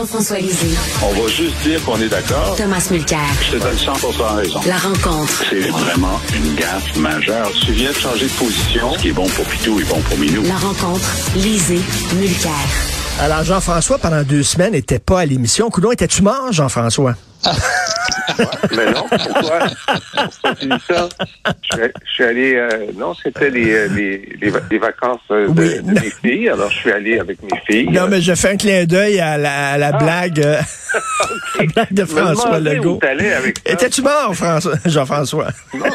Jean-François Lisée. On va juste dire qu'on est d'accord. Thomas Mulcair. Je te donne 100 raison. La rencontre. C'est vraiment une gaffe majeure. Tu viens de changer de position. Ce qui est bon pour Pitou est bon pour Minou. La rencontre. Lisée. Mulcair. Alors, Jean-François, pendant deux semaines, n'était pas à l'émission. Coudon, étais-tu mort, Jean-François? Mais non, pourquoi? Pourquoi tu dis ça? Je, suis- je suis allé, euh, non, c'était les, euh, les, les, va- les vacances euh, de, Oui. de mes filles, alors je suis allé avec mes filles. Non, mais je fais un clin d'œil à la, à la blague, euh, la blague de François Legault. Étais-tu mort, François, Jean-François? Non.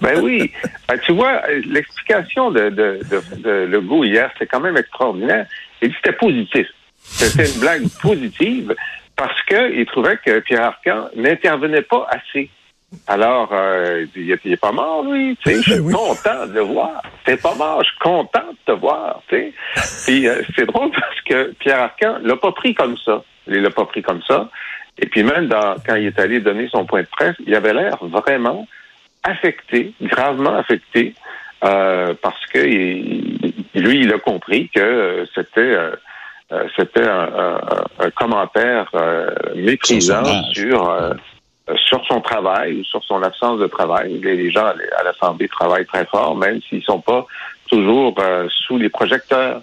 Ben oui. Ben, tu vois, l'explication de, de, Legault hier, c'est quand même extraordinaire. Il dit c'était positif. C'était une blague positive parce qu'il trouvait que Pierre Arcan n'intervenait pas assez. Alors, euh, il dit, il est pas mort, lui. Tu sais, je suis Ben oui. content de le voir. T'es pas mort, je suis content de te voir. Tu sais. Puis euh, c'est drôle parce que Pierre Arcan l'a pas pris comme ça. Il l'a pas pris comme ça. Et puis même dans, quand il est allé donner son point de presse, il avait l'air vraiment affecté, gravement affecté, euh, parce que il- lui, il a compris que euh, c'était euh, c'était un, un- un commentaire euh, méprisant Sur euh, sur son travail ou sur son absence de travail. Les, gens à l'Assemblée travaillent très fort, même s'ils sont pas toujours euh, sous les projecteurs.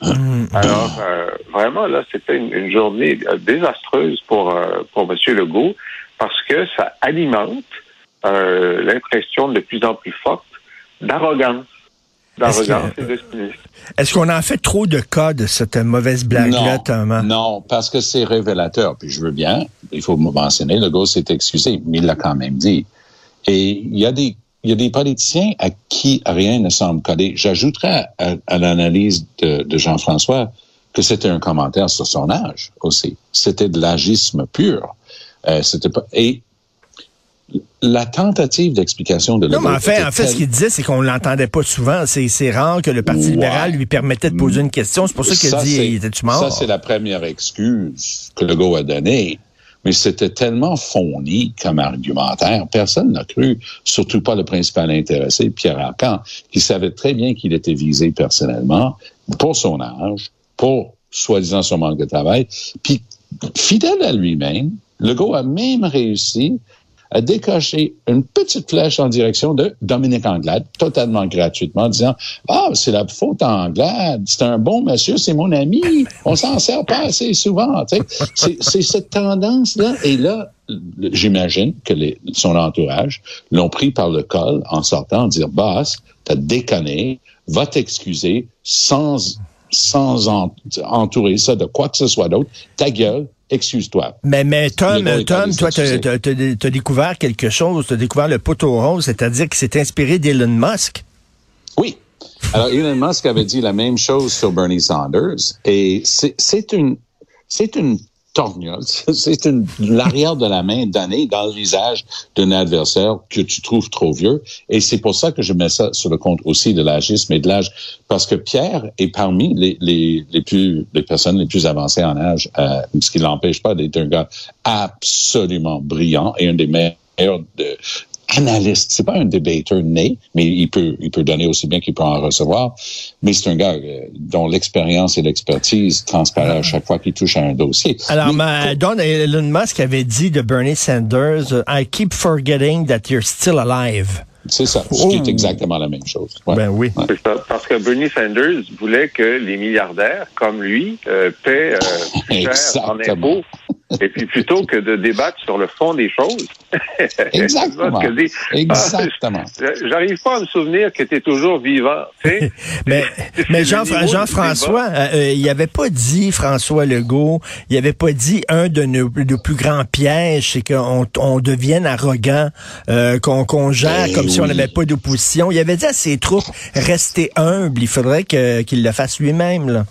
Alors, euh, vraiment, là, c'était une, une journée désastreuse pour, euh, pour M. Legault parce que ça alimente euh, l'impression de plus en plus forte d'arrogance. Est-ce qu'on en fait trop de cas de cette mauvaise blague-là, non, Thomas? non, parce que c'est révélateur. Puis je veux bien, il faut me mentionner, le gars s'est excusé, mais il l'a quand même dit. Et il y a des il y a des politiciens à qui rien ne semble coller. J'ajouterais à, à l'analyse de, de Jean-François que c'était un commentaire sur son âge aussi. C'était de l'agisme pur. Euh, c'était pas et la tentative d'explication de Non, mais en fait, en fait, ce qu'il disait, c'est qu'on l'entendait pas souvent. C'est, rare que le Parti Ouais. libéral lui permettait de poser une question. C'est pour ça qu'il a dit, était-tu mort? Ça, c'est la première excuse que Legault a donnée. Mais c'était tellement fourni comme argumentaire. Personne n'a cru, surtout pas le principal intéressé, Pierre Arcan, qui savait très bien qu'il était visé personnellement pour son âge, pour soi-disant son manque de travail. Puis, fidèle à lui-même, Legault a même réussi à décocher une petite flèche en direction de Dominique Anglade, totalement gratuitement, en disant Ah, c'est la faute à Anglade, c'est un bon monsieur, c'est mon ami, on s'en sert pas assez souvent. C'est cette tendance-là. Et là, j'imagine que son entourage l'ont pris par le col en sortant, en dire Boss, t'as déconné, va t'excuser sans, sans en- entourer ça de quoi que ce soit d'autre. Ta gueule, excuse-toi. Mais, mais Tom, Tom, toi, t'as- t'as découvert quelque chose. T'as découvert le poteau rose, c'est-à-dire qu'il s'est inspiré d'Elon Musk? Oui. Alors, Elon Musk avait dit la même chose sur Bernie Sanders. Et c'est c'est une, c'est une torgnole. C'est l'arrière de la main donnée dans le visage d'un adversaire que tu trouves trop vieux. Et c'est pour ça que je mets ça sur le compte aussi de l'agisme et de l'âge. Parce que Pierre est parmi les, les, les plus, les personnes les plus avancées en âge, euh, ce qui l'empêche pas d'être un gars absolument brillant et un des meilleurs de, analyste. C'est pas un débatteur né, mais il peut, il peut donner aussi bien qu'il peut en recevoir. Mais c'est un gars euh, dont l'expérience et l'expertise transparaissent à chaque fois qu'il touche à un dossier. Alors, Mais ma, Don Elon Musk avait dit de Bernie Sanders, euh, I keep forgetting that you're still alive. c'est ça, ce qui Oh. est exactement la même chose. Ouais. Ben oui. Ouais. C'est ça. Parce que Bernie Sanders voulait que les milliardaires, comme lui, euh, paient euh, plus cher en Exactement. impôts. Et puis plutôt que de débattre sur le fond des choses. Exactement. Des- Exactement. Ah, J'arrive pas à me souvenir que tu es toujours vivant. tu sais. Mais, mais C'est Jean, Jean-François, euh, euh, il avait pas dit, François Legault, il avait pas dit un de nos, plus grands pièges, c'est qu'on on devienne arrogant, euh, qu'on qu'on gère Eh comme si on n'avait pas d'opposition. Il avait dit à ses troupes, restez humbles, il faudrait que- qu'il le fasse lui-même.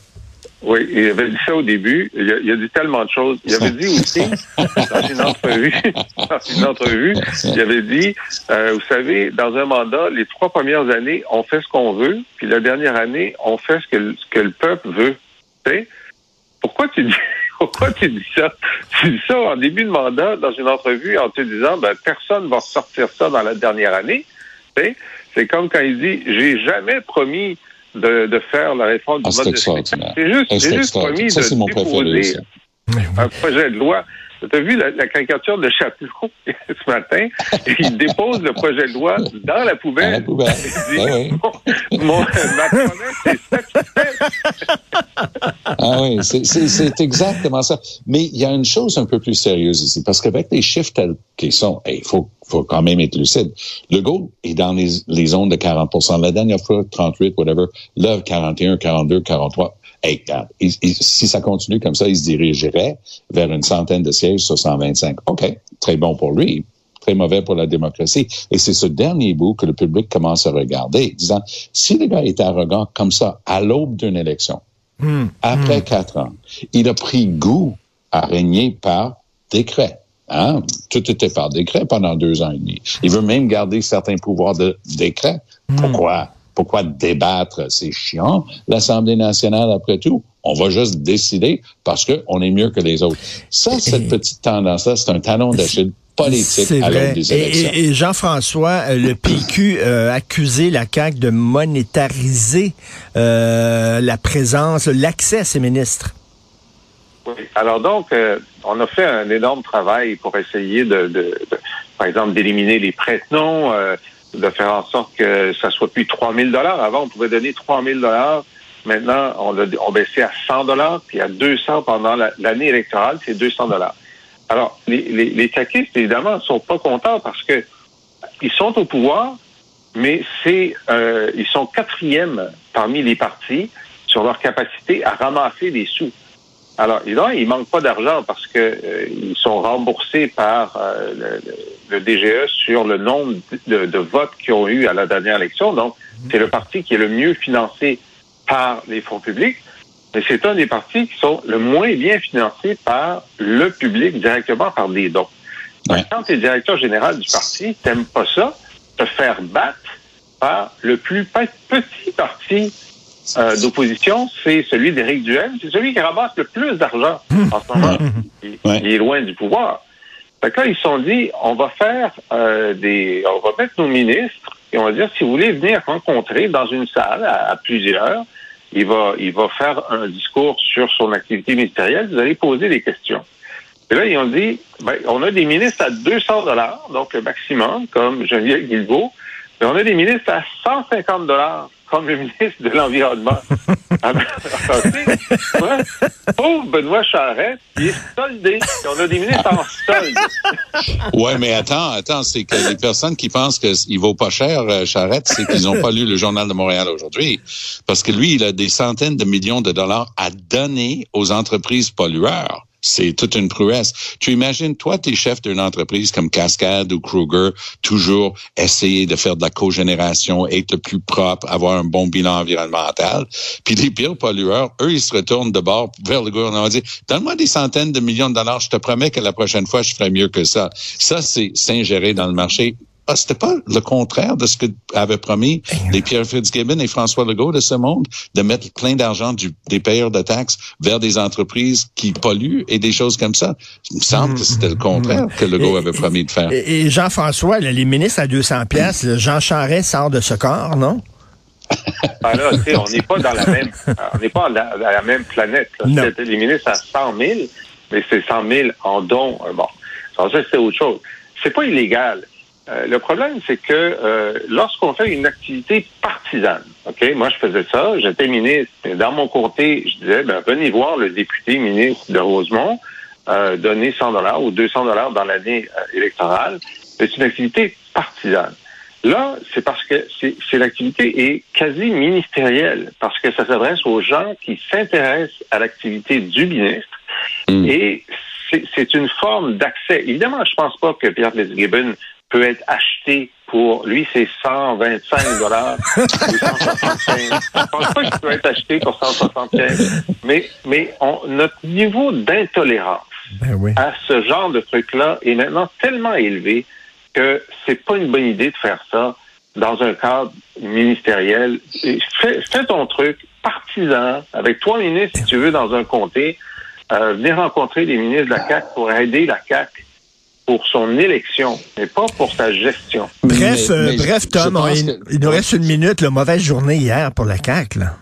Oui, il avait dit ça au début. Il a, il a dit tellement de choses. Il avait dit aussi, dans une entrevue, dans une entrevue, il avait dit, euh, vous savez, dans un mandat, les trois premières années, on fait ce qu'on veut, puis la dernière année, on fait ce que, le- ce que le peuple veut. Tu sais? Pourquoi tu dis pourquoi tu dis ça? Tu dis ça en début de mandat dans une entrevue en te disant ben, personne va ressortir ça dans la dernière année. Tu sais? C'est comme quand il dit j'ai jamais promis de, de faire la réforme du Ah, mode de. C'est juste, Ah, juste promis. Ça, de mon préféré déposer. aussi. un projet de loi. Tu as vu la, la, caricature de Chapelot ce matin? Il dépose le projet de loi dans la poubelle. Dans la poubelle. Il dit, Ah oui. mon, ma promesse est satisfaite. Ah oui, c'est- exactement ça. Mais il y a une chose un peu plus sérieuse ici, parce qu'avec les chiffres tels qu'ils sont, il faut, faut quand même être lucide. Le gold est dans les, les zones de 40% La dernière fois, 38, whatever. Là, 41, 42, 43. Hey, regarde, si ça continue comme ça, il se dirigerait vers une centaine de sièges sur 125. OK, très bon pour lui très mauvais pour la démocratie. Et c'est ce dernier bout que le public commence à regarder, disant, si le gars est arrogant comme ça à l'aube d'une élection, après quatre ans, il a pris goût à régner par décret. Hein? Tout était par décret pendant deux ans et demi. Il veut même garder certains pouvoirs de décret. Pourquoi? Pourquoi débattre? C'est chiant. L'Assemblée nationale, après tout, on va juste décider parce qu'on est mieux que les autres. Ça, cette petite tendance-là, c'est un talon d'Achille politique C'est à vrai. l'aube des Et, élections. et- et Jean-François, euh, le PQ a accusé la CAQ de monétariser euh, la présence, l'accès à ses ministres. Oui. Alors donc, euh, on a fait un énorme travail pour essayer de, de- de- par exemple, d'éliminer les prête-noms, euh, de faire en sorte que ça soit plus 3 000 dollars. Avant, on pouvait donner 3 000 dollars. Maintenant, on baissé à 100 dollars, puis à 200 pendant la- l'année électorale, c'est 200 dollars. Alors, les, les, les caquistes, évidemment, sont pas contents parce que ils sont au pouvoir, mais c'est euh, ils sont quatrièmes parmi les partis sur leur capacité à ramasser des sous. Alors, évidemment, il manque pas d'argent parce que euh, ils sont remboursés par euh, le, le- DGE sur le nombre de, de votes qu'ils ont eu à la dernière élection. Donc, c'est le parti qui est le mieux financé par les fonds publics, mais c'est un des partis qui sont le moins bien financés par le public directement par des dons. Ouais. Quand tu es directeur général du parti, t'aimes pas ça, te faire battre par le plus pe- petit parti euh, d'opposition, c'est celui d'Éric Duhem. C'est celui qui ramasse le plus d'argent en ce moment. Il, Ouais. il est loin du pouvoir. Fait que là, ils se sont dit, on va faire euh, des... On va mettre nos ministres et on va dire, si vous voulez venir rencontrer dans une salle à, à plusieurs, il va, il va faire un discours sur son activité ministérielle, vous allez poser des questions. Et là, ils ont dit, ben, on a des ministres à 200 dollars, donc le maximum, comme Geneviève Guilbeault, mais on a des ministres à 150 dollars, comme le ministre de l'Environnement. Ouais, pauvre Benoît Charette, il est soldé. On a des ministres en solde. Ouais, mais attends, attends, c'est que les personnes qui pensent qu'il vaut pas cher, euh, Charette, c'est qu'ils n'ont pas lu le Journal de Montréal aujourd'hui. Parce que lui, il a des centaines de millions de dollars à donner aux entreprises pollueurs. C'est toute une prouesse. Tu imagines, toi, tu es chef d'une entreprise comme Cascade ou Kruger, toujours essayer de faire de la cogénération, être plus propre, avoir un bon bilan environnemental. Puis les pires pollueurs, eux, ils se retournent de bord vers le gouvernement et disent, donne-moi des centaines de millions de dollars, je te promets que la prochaine fois, je ferai mieux que ça. Ça, c'est s'ingérer dans le marché. Ah, c'était pas le contraire de ce que avaient promis les Pierre Fitzgibbon et François Legault de ce monde, de mettre plein d'argent des payeurs de taxes vers des entreprises qui polluent et des choses comme ça. Il me semble que c'était le contraire que Legault Et- avait promis de faire. Et, et Jean-François, les ministres à 200 pièces, Jean Charest sort de ce corps, non? Ben là, tu sais, on n'est pas dans la même, on n'est pas dans la, même planète. les ministres à 100 000, mais c'est 100 000 en dons. Euh, Bon, ça, c'est autre chose. C'est pas illégal. Euh, le problème, c'est que euh, lorsqu'on fait une activité partisane, ok, moi je faisais ça, j'étais ministre, et dans mon comté, je disais, ben venez voir le député ministre de Rosemont, euh, donner 100 dollars ou 200 dollars dans l'année euh, électorale. C'est une activité partisane. Là, c'est parce que c'est l'activité est quasi ministérielle, parce que ça s'adresse aux gens qui s'intéressent à l'activité du ministre. Mm. Et c'est- c'est une forme d'accès. Évidemment, je pense pas que Pierre Fitzgibbon peut être acheté pour lui, c'est 125 dollars ou 165. Je pense pas qu'il peut être acheté pour 175. Mais, mais on, notre niveau d'intolérance Ben oui. à ce genre de truc-là est maintenant tellement élevé que c'est pas une bonne idée de faire ça dans un cadre ministériel. Fais, fais ton truc partisan avec toi, ministre, si tu veux, dans un comté. Euh, venez rencontrer les ministres de la CAC pour aider la CAC pour son élection, mais pas pour sa gestion. Bref, Mais- euh, mais bref, je Tom, on- il, que- il nous reste une minute. Là, mauvaise journée hier pour la CAQ. Là.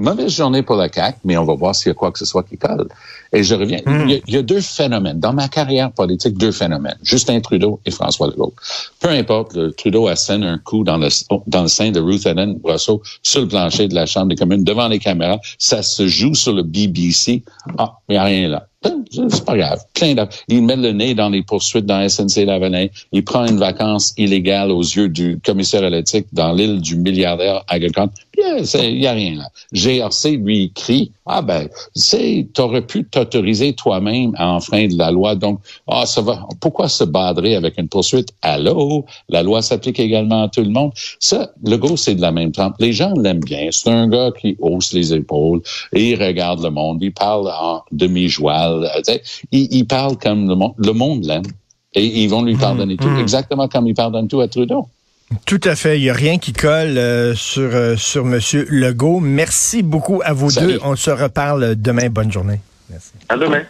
mauvaise journée pour la CAQ, mais on va voir s'il y a quoi que ce soit qui colle. Et je reviens, il, y a, il, y a, deux phénomènes. Dans ma carrière politique, deux phénomènes. Justin Trudeau et François Legault. Peu importe, le, Trudeau assène un coup dans le, dans le sein de Ruth Ellen Brosseau sur le plancher de la Chambre des communes, devant les caméras. Ça se joue sur le BBC. Ah, il n'y a rien là. C'est pas grave. Plein il met le nez dans les poursuites dans SNC Lavalin. Il prend une vacance illégale aux yeux du commissaire à l'éthique dans l'île du milliardaire agricole. Il n'y a rien là. GRC lui crie Ah ben, c'est t'aurais pu t'autoriser toi-même à enfreindre la loi. Donc, ah, ça va. Pourquoi se badrer avec une poursuite? Allô? La loi s'applique également à tout le monde. Ça, le gars, c'est de la même trempe. Les gens l'aiment bien. C'est un gars qui hausse les épaules et il regarde le monde. Il parle en demi-joie. Il, il, parle comme le monde. Le monde l'aime. Et ils vont lui pardonner mmh, tout, mmh. exactement comme ils pardonnent tout à Trudeau. Tout à fait. Il n'y a rien qui colle euh, sur, euh, sur M. Legault. Merci beaucoup à vous Salut. deux. On se reparle demain. Bonne journée. Merci. À demain.